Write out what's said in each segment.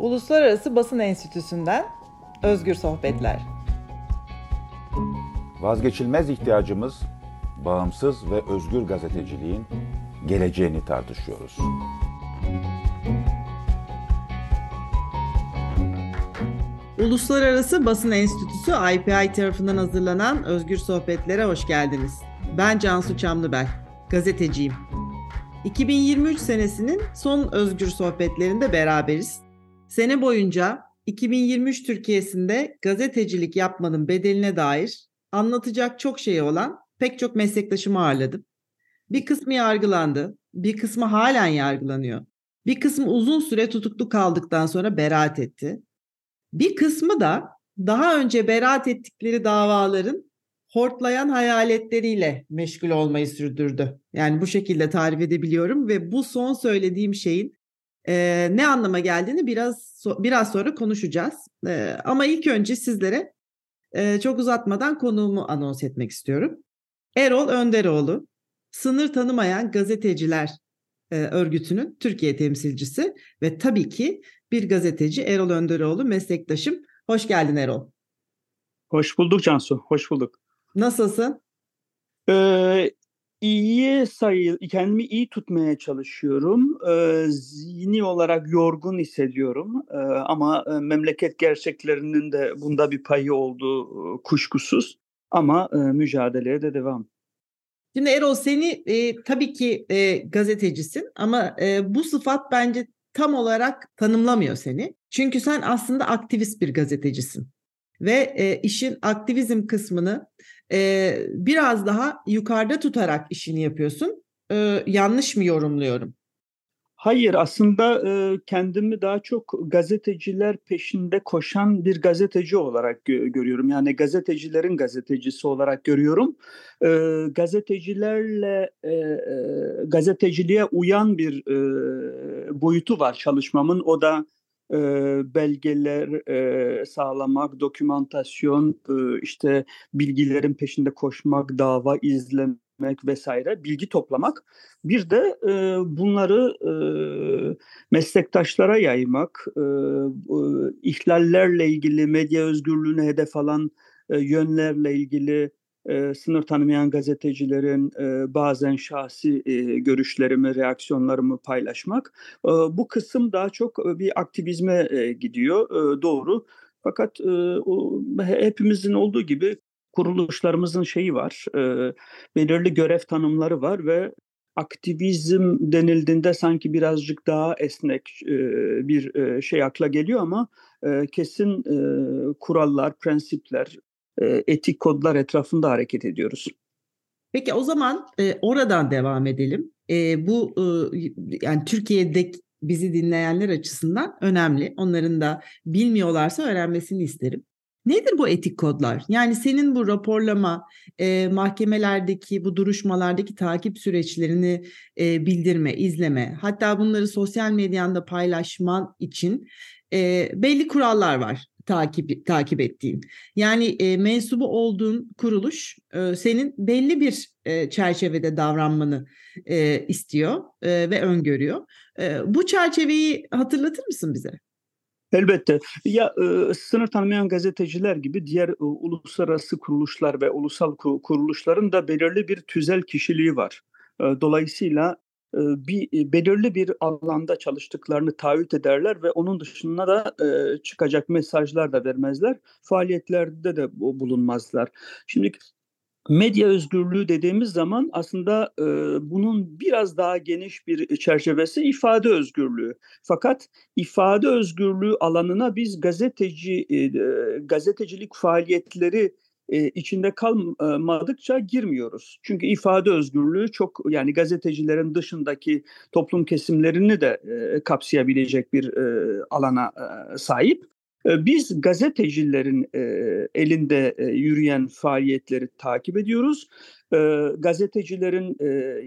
Uluslararası Basın Enstitüsü'nden Özgür Sohbetler. Vazgeçilmez ihtiyacımız bağımsız ve özgür gazeteciliğin geleceğini tartışıyoruz. Uluslararası Basın Enstitüsü IPI tarafından hazırlanan Özgür Sohbetlere hoş geldiniz. Ben Cansu Çamlıbel, gazeteciyim. 2023 senesinin son Özgür Sohbetlerinde beraberiz. Sene boyunca 2023 Türkiye'sinde gazetecilik yapmanın bedeline dair anlatacak çok şey olan pek çok meslektaşımı ağırladım. Bir kısmı yargılandı, bir kısmı halen yargılanıyor. Bir kısmı uzun süre tutuklu kaldıktan sonra beraat etti. Bir kısmı da daha önce beraat ettikleri davaların hortlayan hayaletleriyle meşgul olmayı sürdürdü. Yani bu şekilde tarif edebiliyorum ve bu son söylediğim şeyin e, ne anlama geldiğini biraz biraz sonra konuşacağız. E, ama ilk önce sizlere e, çok uzatmadan konuğumu anons etmek istiyorum. Erol Önderoğlu, sınır tanımayan gazeteciler e, örgütünün Türkiye temsilcisi ve tabii ki bir gazeteci Erol Önderoğlu meslektaşım. Hoş geldin Erol. Hoş bulduk Cansu, hoş bulduk. Nasılsın? Ee, iyiye sayı, kendimi iyi tutmaya çalışıyorum. Ee, zihni olarak yorgun hissediyorum. Ee, ama memleket gerçeklerinin de bunda bir payı olduğu e, kuşkusuz. Ama e, mücadeleye de devam. Şimdi Erol seni e, tabii ki e, gazetecisin ama e, bu sıfat bence tam olarak tanımlamıyor seni. Çünkü sen aslında aktivist bir gazetecisin. Ve e, işin aktivizm kısmını e, biraz daha yukarıda tutarak işini yapıyorsun. E, yanlış mı yorumluyorum? Hayır aslında e, kendimi daha çok gazeteciler peşinde koşan bir gazeteci olarak gö- görüyorum. Yani gazetecilerin gazetecisi olarak görüyorum. E, gazetecilerle e, e, gazeteciliğe uyan bir e, boyutu var çalışmamın. O da e, belgeler e, sağlamak, dokümantasyon, e, işte bilgilerin peşinde koşmak, dava izlemek vesaire, bilgi toplamak. Bir de e, bunları e, meslektaşlara yaymak, e, e, ihlallerle ilgili, medya özgürlüğüne hedef alan e, yönlerle ilgili e, sınır tanımayan gazetecilerin e, bazen şahsi e, görüşlerimi, reaksiyonlarımı paylaşmak. E, bu kısım daha çok bir aktivizme e, gidiyor, e, doğru. Fakat e, o, hepimizin olduğu gibi kuruluşlarımızın şeyi var, e, belirli görev tanımları var ve aktivizm denildiğinde sanki birazcık daha esnek e, bir e, şey akla geliyor ama e, kesin e, kurallar, prensipler, etik kodlar etrafında hareket ediyoruz. Peki o zaman e, oradan devam edelim. E, bu e, yani Türkiye'de bizi dinleyenler açısından önemli. Onların da bilmiyorlarsa öğrenmesini isterim. Nedir bu etik kodlar? Yani senin bu raporlama, e, mahkemelerdeki bu duruşmalardaki takip süreçlerini e, bildirme, izleme, hatta bunları sosyal medyanda paylaşman için e, belli kurallar var takip takip ettiğin. Yani e, mensubu olduğun kuruluş e, senin belli bir e, çerçevede davranmanı e, istiyor e, ve öngörüyor. E, bu çerçeveyi hatırlatır mısın bize? Elbette. Ya e, sınır tanımayan gazeteciler gibi diğer e, uluslararası kuruluşlar ve ulusal kuruluşların da belirli bir tüzel kişiliği var. E, dolayısıyla bir belirli bir alanda çalıştıklarını taahhüt ederler ve onun dışında da çıkacak mesajlar da vermezler. Faaliyetlerde de bulunmazlar. Şimdi medya özgürlüğü dediğimiz zaman aslında e, bunun biraz daha geniş bir çerçevesi ifade özgürlüğü. Fakat ifade özgürlüğü alanına biz gazeteci e, gazetecilik faaliyetleri e, içinde kalmadıkça girmiyoruz. Çünkü ifade özgürlüğü çok yani gazetecilerin dışındaki toplum kesimlerini de kapsayabilecek bir alana sahip. Biz gazetecilerin elinde yürüyen faaliyetleri takip ediyoruz. Gazetecilerin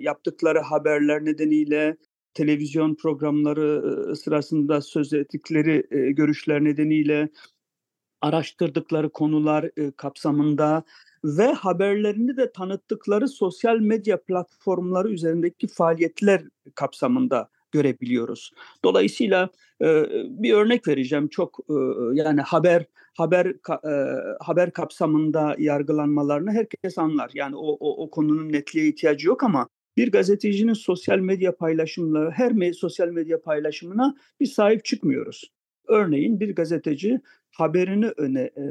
yaptıkları haberler nedeniyle televizyon programları sırasında söz ettikleri görüşler nedeniyle araştırdıkları konular e, kapsamında ve haberlerini de tanıttıkları sosyal medya platformları üzerindeki faaliyetler kapsamında görebiliyoruz. Dolayısıyla e, bir örnek vereceğim. Çok e, yani haber haber e, haber kapsamında yargılanmalarını herkes anlar. Yani o, o o konunun netliğe ihtiyacı yok ama bir gazetecinin sosyal medya paylaşımları, her me- sosyal medya paylaşımına bir sahip çıkmıyoruz. Örneğin bir gazeteci haberini öne e,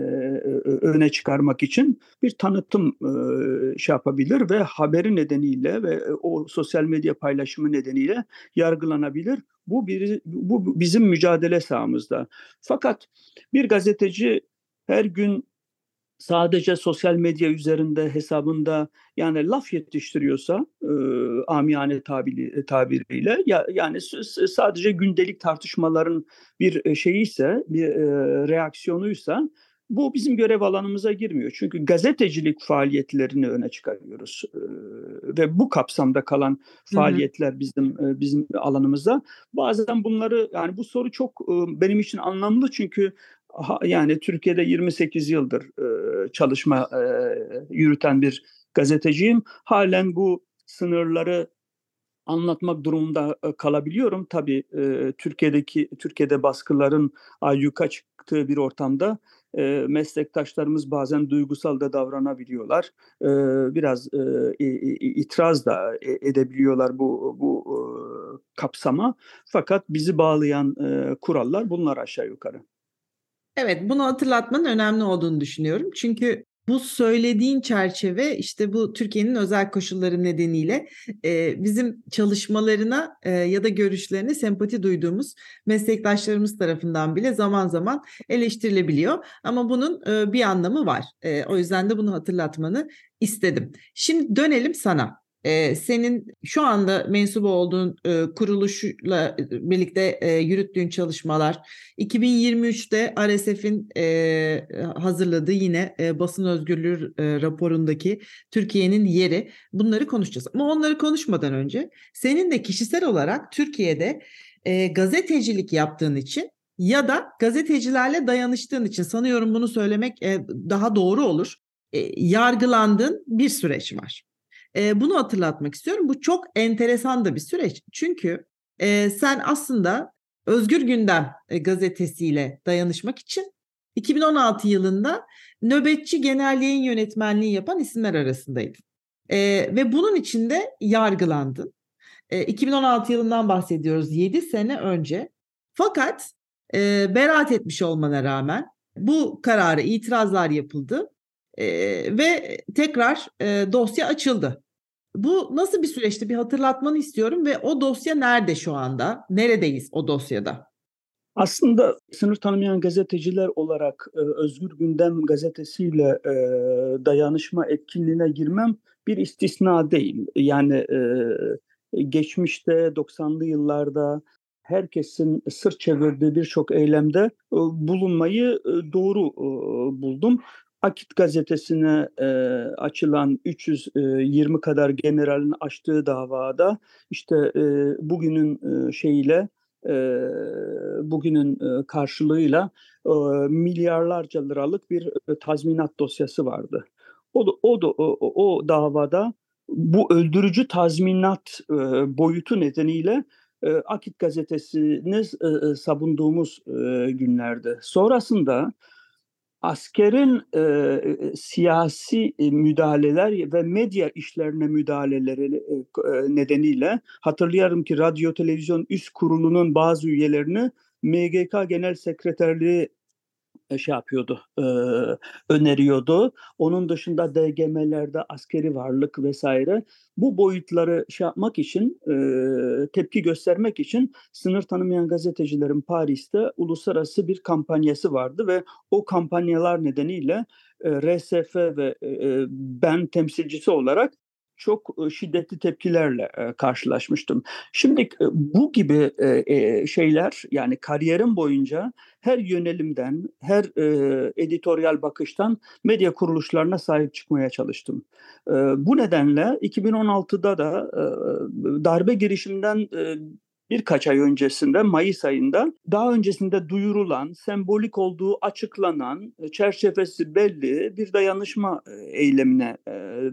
öne çıkarmak için bir tanıtım e, şey yapabilir ve haberi nedeniyle ve o sosyal medya paylaşımı nedeniyle yargılanabilir. Bu bir bu bizim mücadele sahamızda. Fakat bir gazeteci her gün sadece sosyal medya üzerinde hesabında yani laf yetiştiriyorsa e, amiyane tabiri, tabiriyle ya, yani sadece gündelik tartışmaların bir şeyi ise bir e, reaksiyonuysa bu bizim görev alanımıza girmiyor. Çünkü gazetecilik faaliyetlerini öne çıkarıyoruz. Ee, ve bu kapsamda kalan faaliyetler bizim bizim alanımızda. Bazen bunları yani bu soru çok benim için anlamlı çünkü yani Türkiye'de 28 yıldır çalışma yürüten bir gazeteciyim. Halen bu sınırları anlatmak durumunda kalabiliyorum. Tabii Türkiye'deki Türkiye'de baskıların ayyuka çıktığı bir ortamda meslektaşlarımız bazen duygusal da davranabiliyorlar. biraz itiraz da e, edebiliyorlar bu bu kapsama. Fakat bizi bağlayan kurallar bunlar aşağı yukarı. Evet, bunu hatırlatmanın önemli olduğunu düşünüyorum. Çünkü bu söylediğin çerçeve işte bu Türkiye'nin özel koşulları nedeniyle e, bizim çalışmalarına e, ya da görüşlerine sempati duyduğumuz meslektaşlarımız tarafından bile zaman zaman eleştirilebiliyor. Ama bunun e, bir anlamı var. E, o yüzden de bunu hatırlatmanı istedim. Şimdi dönelim sana e, senin şu anda mensup olduğun e, kuruluşla birlikte e, yürüttüğün çalışmalar 2023'te RSF'in e, hazırladığı yine e, basın özgürlüğü e, raporundaki Türkiye'nin yeri bunları konuşacağız. Ama onları konuşmadan önce senin de kişisel olarak Türkiye'de e, gazetecilik yaptığın için ya da gazetecilerle dayanıştığın için sanıyorum bunu söylemek e, daha doğru olur. E, yargılandığın bir süreç var. E, bunu hatırlatmak istiyorum. Bu çok enteresan da bir süreç. Çünkü e, sen aslında Özgür Gündem e, gazetesiyle dayanışmak için 2016 yılında nöbetçi genel yayın yönetmenliği yapan isimler arasındaydın. E, ve bunun içinde yargılandın. E, 2016 yılından bahsediyoruz 7 sene önce. Fakat e, beraat etmiş olmana rağmen bu kararı itirazlar yapıldı ve tekrar e, dosya açıldı. Bu nasıl bir süreçti bir hatırlatmanı istiyorum ve o dosya nerede şu anda? Neredeyiz o dosyada? Aslında sınır tanımayan gazeteciler olarak e, Özgür Gündem gazetesiyle e, dayanışma etkinliğine girmem bir istisna değil. Yani e, geçmişte 90'lı yıllarda herkesin sırt çevirdiği birçok eylemde bulunmayı doğru buldum. Akit gazetesine e, açılan 320 kadar generalin açtığı davada işte e, bugünün e, şeyiyle e, bugünün e, karşılığıyla e, milyarlarca liralık bir e, tazminat dosyası vardı. O da, o da o, o davada bu öldürücü tazminat e, boyutu nedeniyle e, Akit gazetesini e, savunduğumuz e, günlerde. Sonrasında askerin e, siyasi müdahaleler ve medya işlerine müdahaleleri e, nedeniyle hatırlıyorum ki radyo televizyon üst kurulunun bazı üyelerini MGK Genel Sekreterliği şey yapıyordu, e, öneriyordu. Onun dışında DGM'lerde askeri varlık vesaire bu boyutları şey yapmak için, e, tepki göstermek için sınır tanımayan gazetecilerin Paris'te uluslararası bir kampanyası vardı ve o kampanyalar nedeniyle e, RSF ve e, ben temsilcisi olarak çok şiddetli tepkilerle karşılaşmıştım. Şimdi bu gibi şeyler yani kariyerim boyunca her yönelimden, her editoryal bakıştan medya kuruluşlarına sahip çıkmaya çalıştım. Bu nedenle 2016'da da darbe girişiminden birkaç ay öncesinde Mayıs ayında daha öncesinde duyurulan, sembolik olduğu açıklanan, çerçevesi belli bir dayanışma eylemine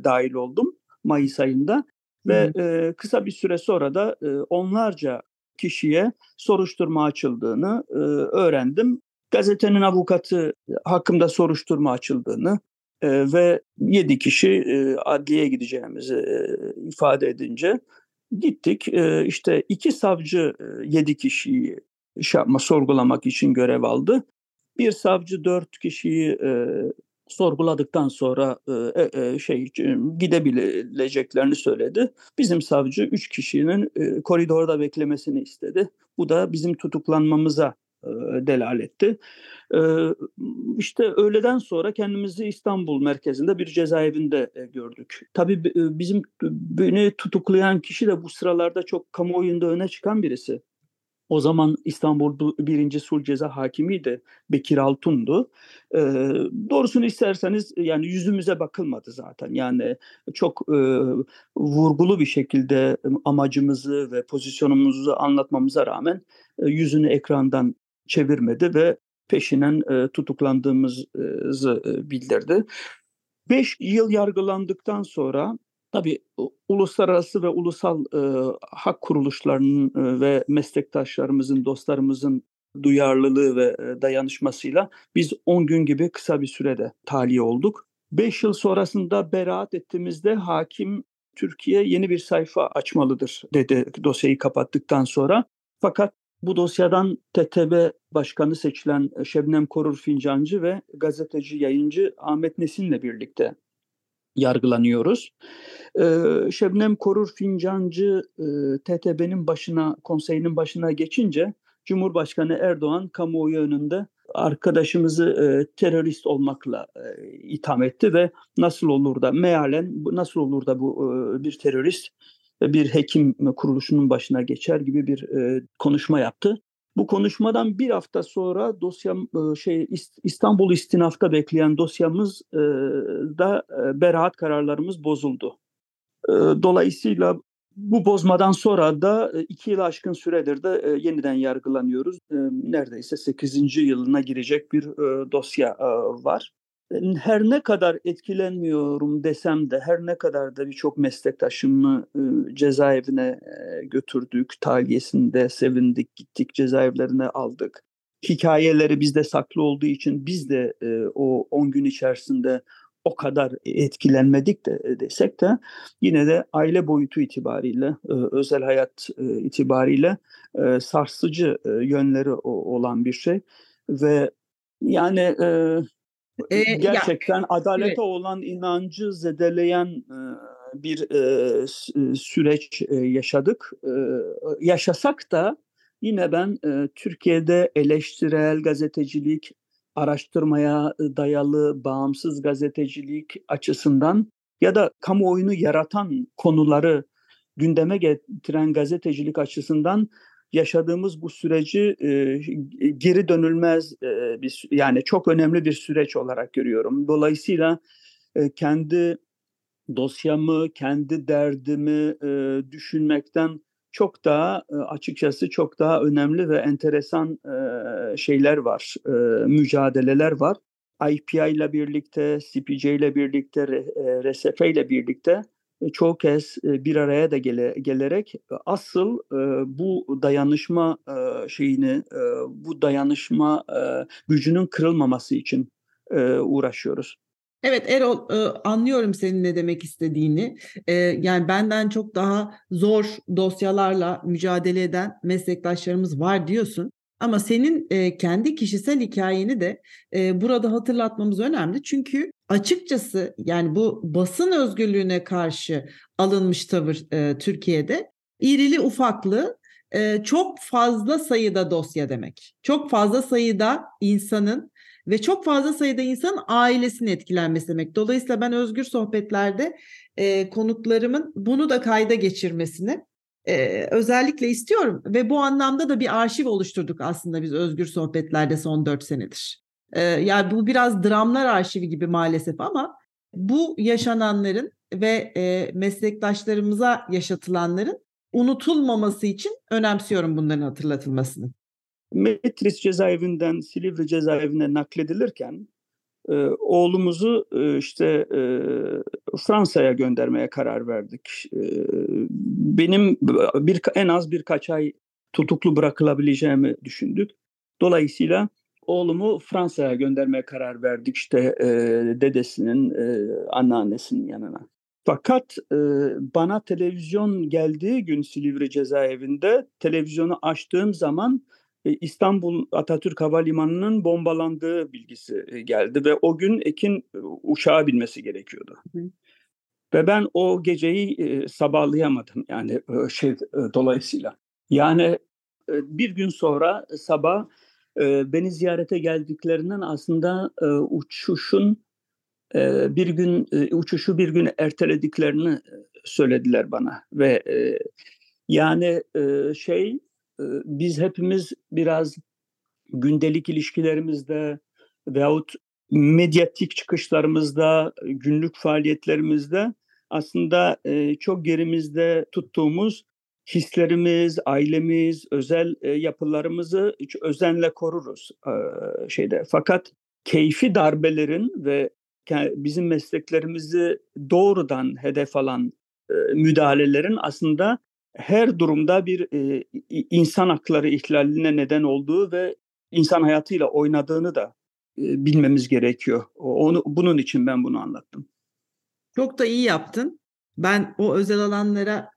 dahil oldum Mayıs ayında. Ve e, kısa bir süre sonra da e, onlarca kişiye soruşturma açıldığını e, öğrendim. Gazetenin avukatı hakkında soruşturma açıldığını e, ve yedi kişi e, adliyeye gideceğimizi e, ifade edince gittik. E, işte iki savcı e, kişiyi şey yapma, sorgulamak için görev aldı. Bir savcı dört kişiyi e, sorguladıktan sonra e, e, şey gidebileceklerini söyledi. Bizim savcı üç kişinin e, koridorda beklemesini istedi. Bu da bizim tutuklanmamıza delaletti. İşte öğleden sonra kendimizi İstanbul merkezinde bir cezaevinde gördük. Tabii bizim beni tutuklayan kişi de bu sıralarda çok kamuoyunda öne çıkan birisi. O zaman İstanbul 1. Sulh Ceza Hakimiydi. Bekir Altun'du. E, doğrusunu isterseniz yani yüzümüze bakılmadı zaten. Yani çok e, vurgulu bir şekilde amacımızı ve pozisyonumuzu anlatmamıza rağmen e, yüzünü ekrandan çevirmedi ve peşinen e, tutuklandığımızı e, bildirdi. Beş yıl yargılandıktan sonra Tabii uluslararası ve ulusal e, hak kuruluşlarının e, ve meslektaşlarımızın, dostlarımızın duyarlılığı ve e, dayanışmasıyla biz 10 gün gibi kısa bir sürede tahliye olduk. 5 yıl sonrasında beraat ettiğimizde hakim Türkiye yeni bir sayfa açmalıdır dedi dosyayı kapattıktan sonra. Fakat bu dosyadan TTB Başkanı seçilen Şebnem Korur Fincancı ve gazeteci, yayıncı Ahmet Nesin'le birlikte yargılanıyoruz. Ee, Şebnem Korur Fincancı e, TTB'nin başına, konseyinin başına geçince Cumhurbaşkanı Erdoğan kamuoyu önünde arkadaşımızı e, terörist olmakla e, itham etti ve nasıl olur da mealen nasıl olur da bu e, bir terörist bir hekim kuruluşunun başına geçer gibi bir e, konuşma yaptı. Bu konuşmadan bir hafta sonra dosyam e, şey İstanbul istinafta bekleyen dosyamız e, da e, beraat kararlarımız bozuldu. Dolayısıyla bu bozmadan sonra da iki yıl aşkın süredir de yeniden yargılanıyoruz. Neredeyse 8. yılına girecek bir dosya var her ne kadar etkilenmiyorum desem de her ne kadar da birçok meslektaşımı e, cezaevine e, götürdük, tahliyesinde sevindik, gittik cezaevlerine aldık. Hikayeleri bizde saklı olduğu için biz de e, o 10 gün içerisinde o kadar etkilenmedik de desek de yine de aile boyutu itibariyle, özel hayat itibariyle sarsıcı yönleri olan bir şey ve yani e, gerçekten ya, adalete evet. olan inancı zedeleyen e, bir e, süreç e, yaşadık. E, yaşasak da yine ben e, Türkiye'de eleştirel gazetecilik, araştırmaya dayalı bağımsız gazetecilik açısından ya da kamuoyunu yaratan konuları gündeme getiren gazetecilik açısından yaşadığımız bu süreci e, geri dönülmez e, bir yani çok önemli bir süreç olarak görüyorum. Dolayısıyla e, kendi dosyamı, kendi derdimi e, düşünmekten çok daha e, açıkçası çok daha önemli ve enteresan e, şeyler var, e, mücadeleler var. IPI ile birlikte, CPJ ile birlikte, RSF ile birlikte çoğu kez bir araya da gele, gelerek asıl bu dayanışma şeyini, bu dayanışma gücünün kırılmaması için uğraşıyoruz. Evet Erol anlıyorum senin ne demek istediğini. Yani benden çok daha zor dosyalarla mücadele eden meslektaşlarımız var diyorsun. Ama senin e, kendi kişisel hikayeni de e, burada hatırlatmamız önemli. Çünkü açıkçası yani bu basın özgürlüğüne karşı alınmış tavır e, Türkiye'de irili ufaklı e, çok fazla sayıda dosya demek. Çok fazla sayıda insanın ve çok fazla sayıda insanın ailesinin etkilenmesi demek. Dolayısıyla ben özgür sohbetlerde e, konuklarımın bunu da kayda geçirmesini e, özellikle istiyorum ve bu anlamda da bir arşiv oluşturduk aslında biz özgür sohbetlerde son dört senedir. E, yani bu biraz dramlar arşivi gibi maalesef ama bu yaşananların ve e, meslektaşlarımıza yaşatılanların unutulmaması için önemsiyorum bunların hatırlatılmasını. Metris cezaevinden Silivri cezaevine nakledilirken e, oğlumuzu e, işte e, Fransa'ya göndermeye karar verdik. E, benim bir en az birkaç ay tutuklu bırakılabileceğimi düşündük. Dolayısıyla oğlumu Fransa'ya göndermeye karar verdik işte e, dedesinin, e, anneannesinin yanına. Fakat e, bana televizyon geldiği gün Silivri cezaevinde televizyonu açtığım zaman İstanbul Atatürk Havalimanı'nın bombalandığı bilgisi e, geldi ve o gün Ekin e, uçağa binmesi gerekiyordu. Hı. Ve ben o geceyi e, sabahlayamadım yani e, şey e, dolayısıyla. Yani e, bir gün sonra sabah e, beni ziyarete geldiklerinden aslında e, uçuşun e, bir gün e, uçuşu bir gün ertelediklerini söylediler bana ve e, yani e, şey e, biz hepimiz biraz gündelik ilişkilerimizde veyahut medyatik çıkışlarımızda, günlük faaliyetlerimizde aslında e, çok gerimizde tuttuğumuz hislerimiz, ailemiz, özel e, yapılarımızı özenle koruruz e, şeyde. Fakat keyfi darbelerin ve bizim mesleklerimizi doğrudan hedef alan müdahalelerin aslında her durumda bir e, insan hakları ihlaline neden olduğu ve insan hayatıyla oynadığını da e, bilmemiz gerekiyor. Onu bunun için ben bunu anlattım. Çok da iyi yaptın. Ben o özel alanlara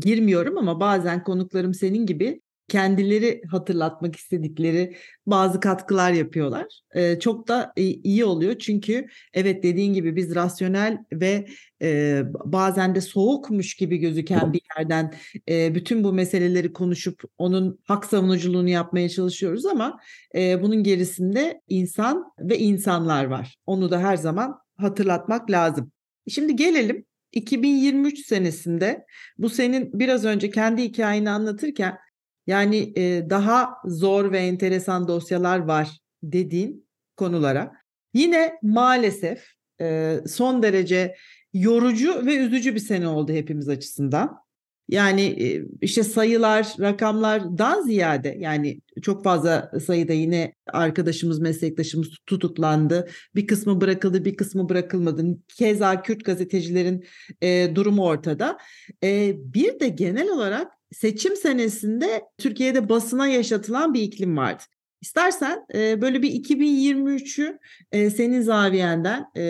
girmiyorum ama bazen konuklarım senin gibi kendileri hatırlatmak istedikleri bazı katkılar yapıyorlar. Ee, çok da iyi oluyor çünkü evet dediğin gibi biz rasyonel ve e, bazen de soğukmuş gibi gözüken bir yerden e, bütün bu meseleleri konuşup onun hak savunuculuğunu yapmaya çalışıyoruz ama e, bunun gerisinde insan ve insanlar var. Onu da her zaman hatırlatmak lazım. Şimdi gelelim 2023 senesinde bu senin biraz önce kendi hikayeni anlatırken yani e, daha zor ve enteresan dosyalar var dediğin konulara. Yine maalesef e, son derece yorucu ve üzücü bir sene oldu hepimiz açısından. Yani işte sayılar, rakamlardan ziyade yani çok fazla sayıda yine arkadaşımız, meslektaşımız tutuklandı. Bir kısmı bırakıldı, bir kısmı bırakılmadı. Keza Kürt gazetecilerin e, durumu ortada. E, bir de genel olarak seçim senesinde Türkiye'de basına yaşatılan bir iklim vardı. İstersen e, böyle bir 2023'ü e, senin zaviyenden e,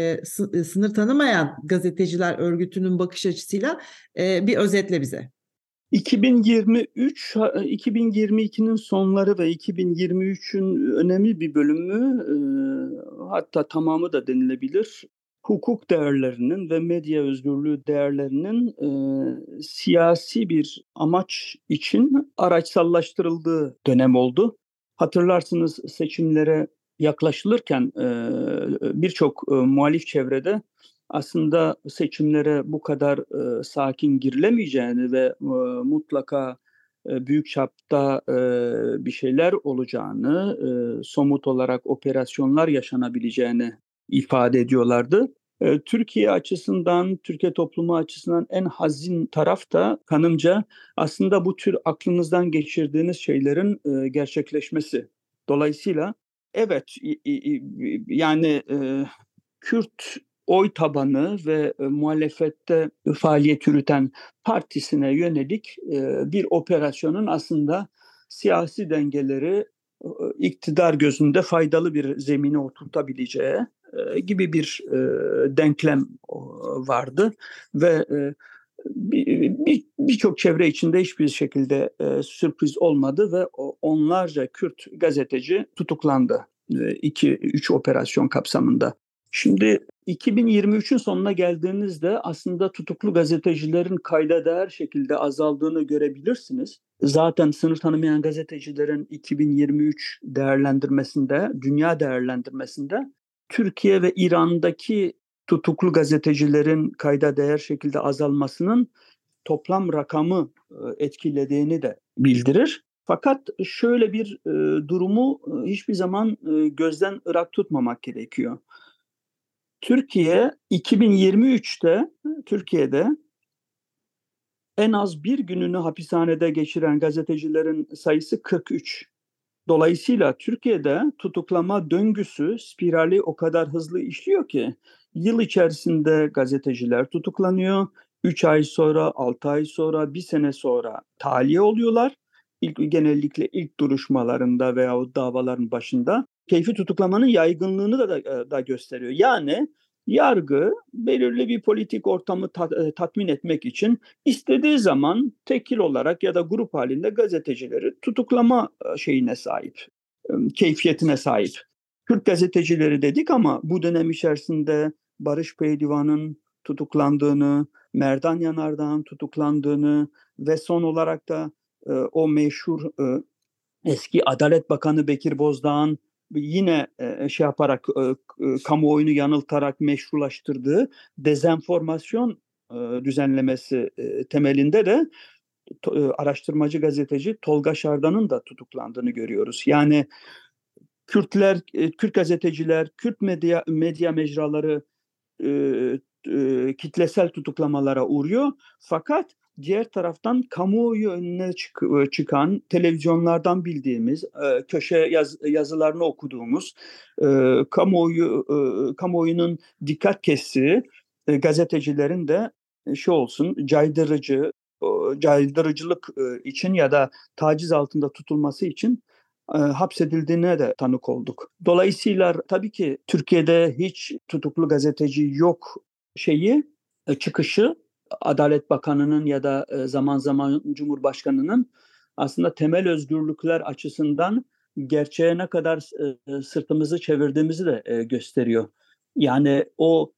e, sınır tanımayan gazeteciler örgütünün bakış açısıyla e, bir özetle bize. 2023, 2022'nin sonları ve 2023'ün önemli bir bölümü e, hatta tamamı da denilebilir hukuk değerlerinin ve medya özgürlüğü değerlerinin e, siyasi bir amaç için araçsallaştırıldığı dönem oldu. Hatırlarsınız seçimlere yaklaşılırken e, birçok e, muhalif çevrede aslında seçimlere bu kadar e, sakin girilemeyeceğini ve e, mutlaka e, büyük çapta e, bir şeyler olacağını, e, somut olarak operasyonlar yaşanabileceğini ifade ediyorlardı. E, Türkiye açısından, Türkiye toplumu açısından en hazin taraf da kanımca aslında bu tür aklınızdan geçirdiğiniz şeylerin e, gerçekleşmesi. Dolayısıyla evet yani e, Kürt oy tabanı ve e, muhalefette faaliyet yürüten partisine yönelik bir operasyonun aslında siyasi dengeleri iktidar gözünde faydalı bir zemine oturtabileceği gibi bir e, denklem vardı ve e, birçok bir, çevre içinde hiçbir şekilde e, sürpriz olmadı ve onlarca Kürt gazeteci tutuklandı. 2-3 e, operasyon kapsamında. Şimdi 2023'ün sonuna geldiğinizde aslında tutuklu gazetecilerin kayda değer şekilde azaldığını görebilirsiniz. Zaten sınır tanımayan gazetecilerin 2023 değerlendirmesinde, dünya değerlendirmesinde Türkiye ve İran'daki tutuklu gazetecilerin kayda değer şekilde azalmasının toplam rakamı e, etkilediğini de bildirir. Fakat şöyle bir e, durumu e, hiçbir zaman gözden ırak tutmamak gerekiyor. Türkiye 2023'te Türkiye'de en az bir gününü hapishanede geçiren gazetecilerin sayısı 43. Dolayısıyla Türkiye'de tutuklama döngüsü, spirali o kadar hızlı işliyor ki yıl içerisinde gazeteciler tutuklanıyor. 3 ay sonra, 6 ay sonra, 1 sene sonra tahliye oluyorlar. İlk, genellikle ilk duruşmalarında veya davaların başında keyfi tutuklamanın yaygınlığını da, da, da gösteriyor. Yani yargı belirli bir politik ortamı tat, e, tatmin etmek için istediği zaman tekil olarak ya da grup halinde gazetecileri tutuklama e, şeyine sahip, keyfiyetine sahip. Türk gazetecileri dedik ama bu dönem içerisinde Barış Pehlivan'ın tutuklandığını, Merdan Yanardağ'ın tutuklandığını ve son olarak da e, o meşhur e, eski Adalet Bakanı Bekir Bozdağ'ın yine e, şey yaparak e, e, kamuoyunu yanıltarak meşrulaştırdığı dezenformasyon e, düzenlemesi e, temelinde de e, araştırmacı gazeteci Tolga Şardan'ın da tutuklandığını görüyoruz. Yani Kürtler, e, Kürt gazeteciler, Kürt medya medya mecraları e, e, kitlesel tutuklamalara uğruyor. Fakat diğer taraftan kamuoyu önüne çık, çıkan televizyonlardan bildiğimiz e, köşe yaz, yazılarını okuduğumuz e, kamuoyu e, kamuoyunun dikkat kestiği e, gazetecilerin de e, şey olsun caydırıcı e, caydırıcılık e, için ya da taciz altında tutulması için e, hapsedildiğine de tanık olduk. Dolayısıyla tabii ki Türkiye'de hiç tutuklu gazeteci yok şeyi e, çıkışı Adalet Bakanı'nın ya da e, zaman zaman Cumhurbaşkanı'nın aslında temel özgürlükler açısından gerçeğe ne kadar e, sırtımızı çevirdiğimizi de gösteriyor. Yani o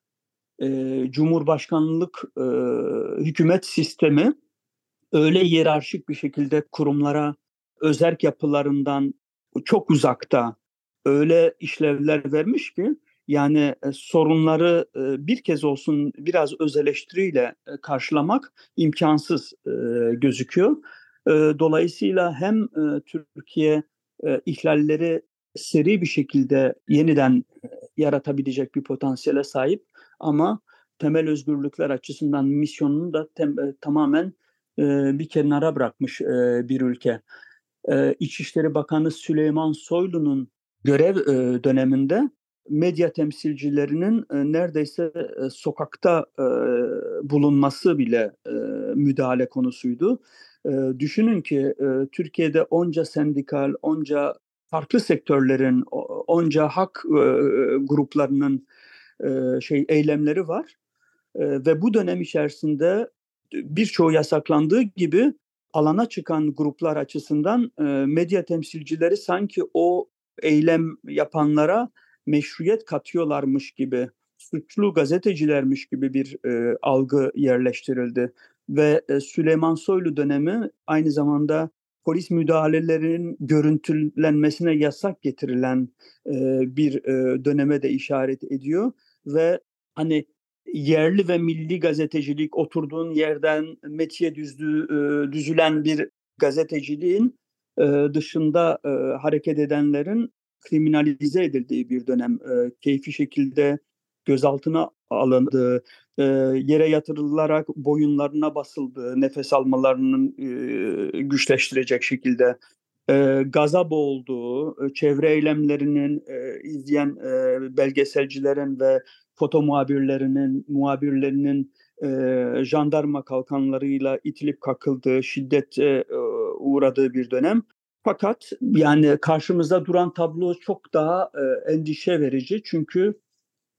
e, Cumhurbaşkanlık e, hükümet sistemi öyle yerarşik bir şekilde kurumlara özerk yapılarından çok uzakta öyle işlevler vermiş ki yani e, sorunları e, bir kez olsun biraz öz eleştiriyle e, karşılamak imkansız gözüküyor. Dolayısıyla hem Türkiye ihlalleri seri bir şekilde yeniden yaratabilecek bir potansiyele sahip ama temel özgürlükler açısından misyonunu da tem, tamamen bir kenara bırakmış bir ülke. İçişleri Bakanı Süleyman Soylu'nun görev döneminde medya temsilcilerinin neredeyse sokakta bulunması bile müdahale konusuydu. Düşünün ki Türkiye'de onca sendikal, onca farklı sektörlerin, onca hak gruplarının şey eylemleri var ve bu dönem içerisinde birçoğu yasaklandığı gibi alana çıkan gruplar açısından medya temsilcileri sanki o eylem yapanlara meşruiyet katıyorlarmış gibi, suçlu gazetecilermiş gibi bir e, algı yerleştirildi. Ve e, Süleyman Soylu dönemi aynı zamanda polis müdahalelerinin görüntülenmesine yasak getirilen e, bir e, döneme de işaret ediyor. Ve hani yerli ve milli gazetecilik oturduğun yerden metiye düzdü, e, düzülen bir gazeteciliğin e, dışında e, hareket edenlerin kriminalize edildiği bir dönem. E, keyfi şekilde gözaltına alındığı, e, yere yatırılarak boyunlarına basıldığı, nefes almalarının e, güçleştirecek şekilde e, gaza boğulduğu, e, çevre eylemlerinin e, izleyen e, belgeselcilerin ve foto muhabirlerinin, muhabirlerinin e, jandarma kalkanlarıyla itilip kakıldığı, şiddete e, uğradığı bir dönem. Fakat yani karşımızda duran tablo çok daha e, endişe verici. Çünkü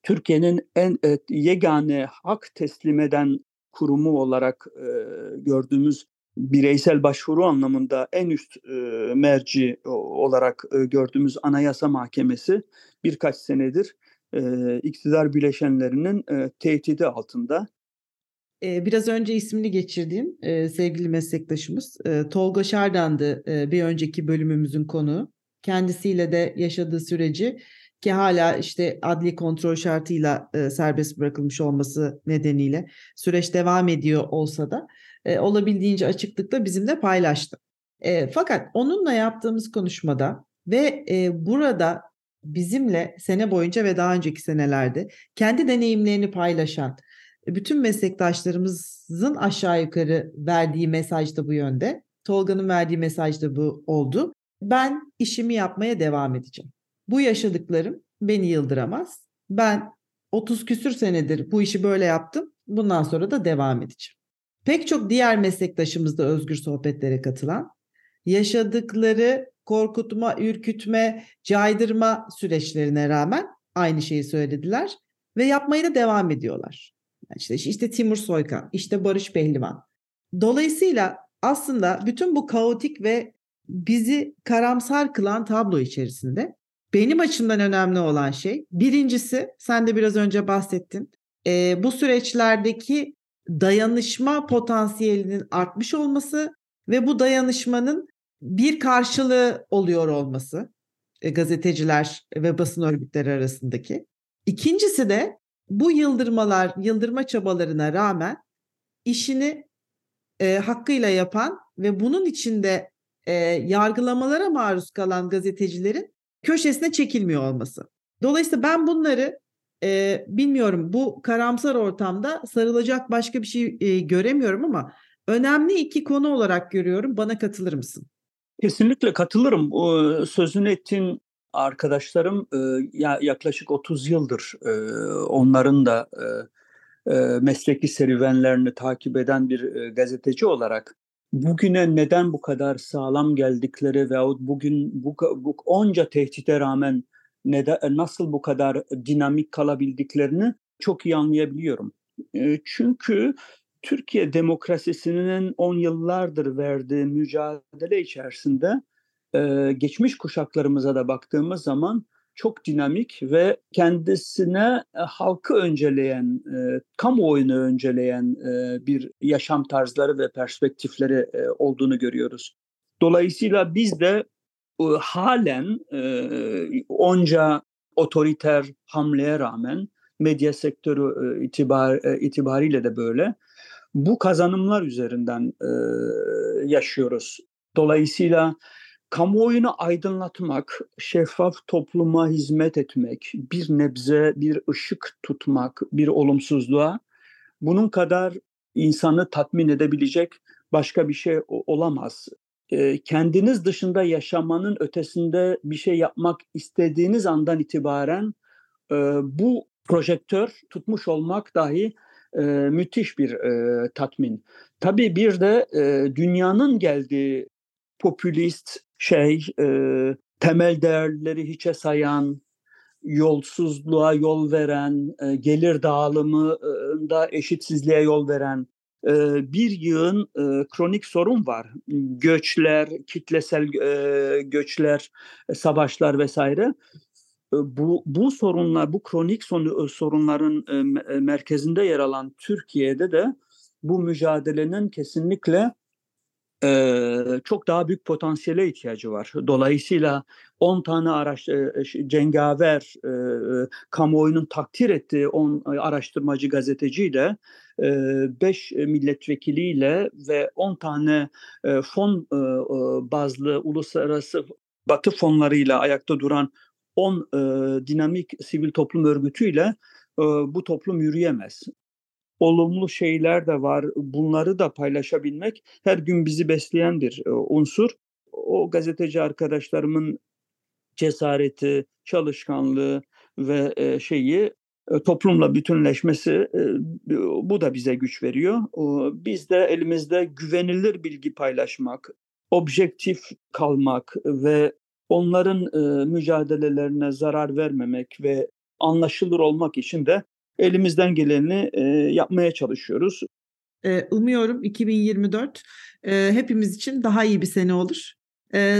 Türkiye'nin en e, yegane hak teslim eden kurumu olarak e, gördüğümüz bireysel başvuru anlamında en üst e, merci olarak e, gördüğümüz Anayasa Mahkemesi birkaç senedir e, iktidar bileşenlerinin e, tehdidi altında biraz önce ismini geçirdiğim sevgili meslektaşımız Tolga Şardan'dı bir önceki bölümümüzün konu. Kendisiyle de yaşadığı süreci ki hala işte adli kontrol şartıyla serbest bırakılmış olması nedeniyle süreç devam ediyor olsa da olabildiğince açıklıkla bizimle paylaştı. fakat onunla yaptığımız konuşmada ve burada bizimle sene boyunca ve daha önceki senelerde kendi deneyimlerini paylaşan bütün meslektaşlarımızın aşağı yukarı verdiği mesaj da bu yönde. Tolga'nın verdiği mesaj da bu oldu. Ben işimi yapmaya devam edeceğim. Bu yaşadıklarım beni yıldıramaz. Ben 30 küsür senedir bu işi böyle yaptım. Bundan sonra da devam edeceğim. Pek çok diğer meslektaşımız da özgür sohbetlere katılan, yaşadıkları korkutma, ürkütme, caydırma süreçlerine rağmen aynı şeyi söylediler ve yapmaya da devam ediyorlar. İşte, işte Timur Soykan, işte Barış Pehlivan. Dolayısıyla aslında bütün bu kaotik ve bizi karamsar kılan tablo içerisinde benim açımdan önemli olan şey birincisi sen de biraz önce bahsettin. E, bu süreçlerdeki dayanışma potansiyelinin artmış olması ve bu dayanışmanın bir karşılığı oluyor olması e, gazeteciler ve basın örgütleri arasındaki. İkincisi de bu yıldırmalar, yıldırma çabalarına rağmen işini e, hakkıyla yapan ve bunun içinde e, yargılamalara maruz kalan gazetecilerin köşesine çekilmiyor olması. Dolayısıyla ben bunları e, bilmiyorum bu karamsar ortamda sarılacak başka bir şey e, göremiyorum ama önemli iki konu olarak görüyorum. Bana katılır mısın? Kesinlikle katılırım. O, sözünü ettiğin arkadaşlarım e, yaklaşık 30 yıldır e, onların da e, e, mesleki serüvenlerini takip eden bir e, gazeteci olarak bugüne neden bu kadar sağlam geldikleri veyahut bugün bu, bu onca tehdide rağmen neden, nasıl bu kadar dinamik kalabildiklerini çok iyi anlayabiliyorum. E, çünkü Türkiye demokrasisinin 10 yıllardır verdiği mücadele içerisinde e, geçmiş kuşaklarımıza da baktığımız zaman çok dinamik ve kendisine e, halkı önceleyen, e, kamuoyunu önceleyen bir yaşam tarzları ve perspektifleri olduğunu görüyoruz. Dolayısıyla biz de e, halen onca otoriter hamleye rağmen medya sektörü e, itibar, itibariyle de böyle bu kazanımlar üzerinden yaşıyoruz. Dolayısıyla kamuoyunu aydınlatmak, şeffaf topluma hizmet etmek, bir nebze bir ışık tutmak bir olumsuzluğa bunun kadar insanı tatmin edebilecek başka bir şey olamaz. E, kendiniz dışında yaşamanın ötesinde bir şey yapmak istediğiniz andan itibaren e, bu projektör tutmuş olmak dahi e, müthiş bir e, tatmin. Tabii bir de dünyanın geldiği popülist şey, e, temel değerleri hiçe sayan, yolsuzluğa yol veren, e, gelir dağılımında eşitsizliğe yol veren e, bir yığın e, kronik sorun var. Göçler, kitlesel e, göçler, e, savaşlar vesaire bu, bu sorunlar, bu kronik sorunların merkezinde yer alan Türkiye'de de bu mücadelenin kesinlikle çok daha büyük potansiyele ihtiyacı var. Dolayısıyla 10 tane araç cengaver kamuoyunun takdir ettiği 10 araştırmacı gazeteciyle 5 milletvekiliyle ve 10 tane fon bazlı uluslararası batı fonlarıyla ayakta duran 10 e, dinamik sivil toplum örgütüyle e, bu toplum yürüyemez. Olumlu şeyler de var. Bunları da paylaşabilmek her gün bizi besleyen bir e, unsur. O gazeteci arkadaşlarımın cesareti, çalışkanlığı ve e, şeyi e, toplumla bütünleşmesi bu da bize güç veriyor. Biz de elimizde güvenilir bilgi paylaşmak, objektif kalmak ve onların mücadelelerine zarar vermemek ve anlaşılır olmak için de elimizden geleni e, yapmaya çalışıyoruz. Umuyorum 2024 e, hepimiz için daha iyi bir sene olur.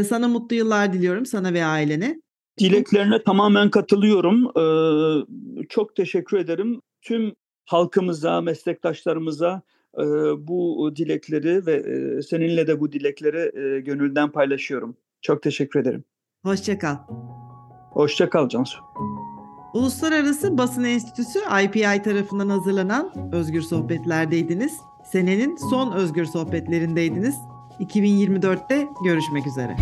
Sana mutlu yıllar diliyorum sana ve ailene. Dileklerine tamamen katılıyorum. Çok teşekkür ederim. Tüm halkımıza, meslektaşlarımıza bu dilekleri ve seninle de bu dilekleri gönülden paylaşıyorum. Çok teşekkür ederim. Hoşçakal. Hoşçakal Cansu. Uluslararası Basın Enstitüsü IPI tarafından hazırlanan Özgür Sohbetler'deydiniz. Senenin son Özgür Sohbetlerindeydiniz. 2024'te görüşmek üzere.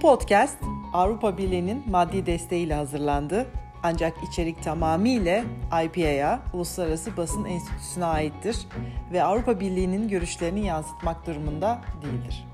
podcast Avrupa Birliği'nin maddi desteğiyle hazırlandı. Ancak içerik tamamıyla IPA'ya, Uluslararası Basın Enstitüsü'ne aittir ve Avrupa Birliği'nin görüşlerini yansıtmak durumunda değildir.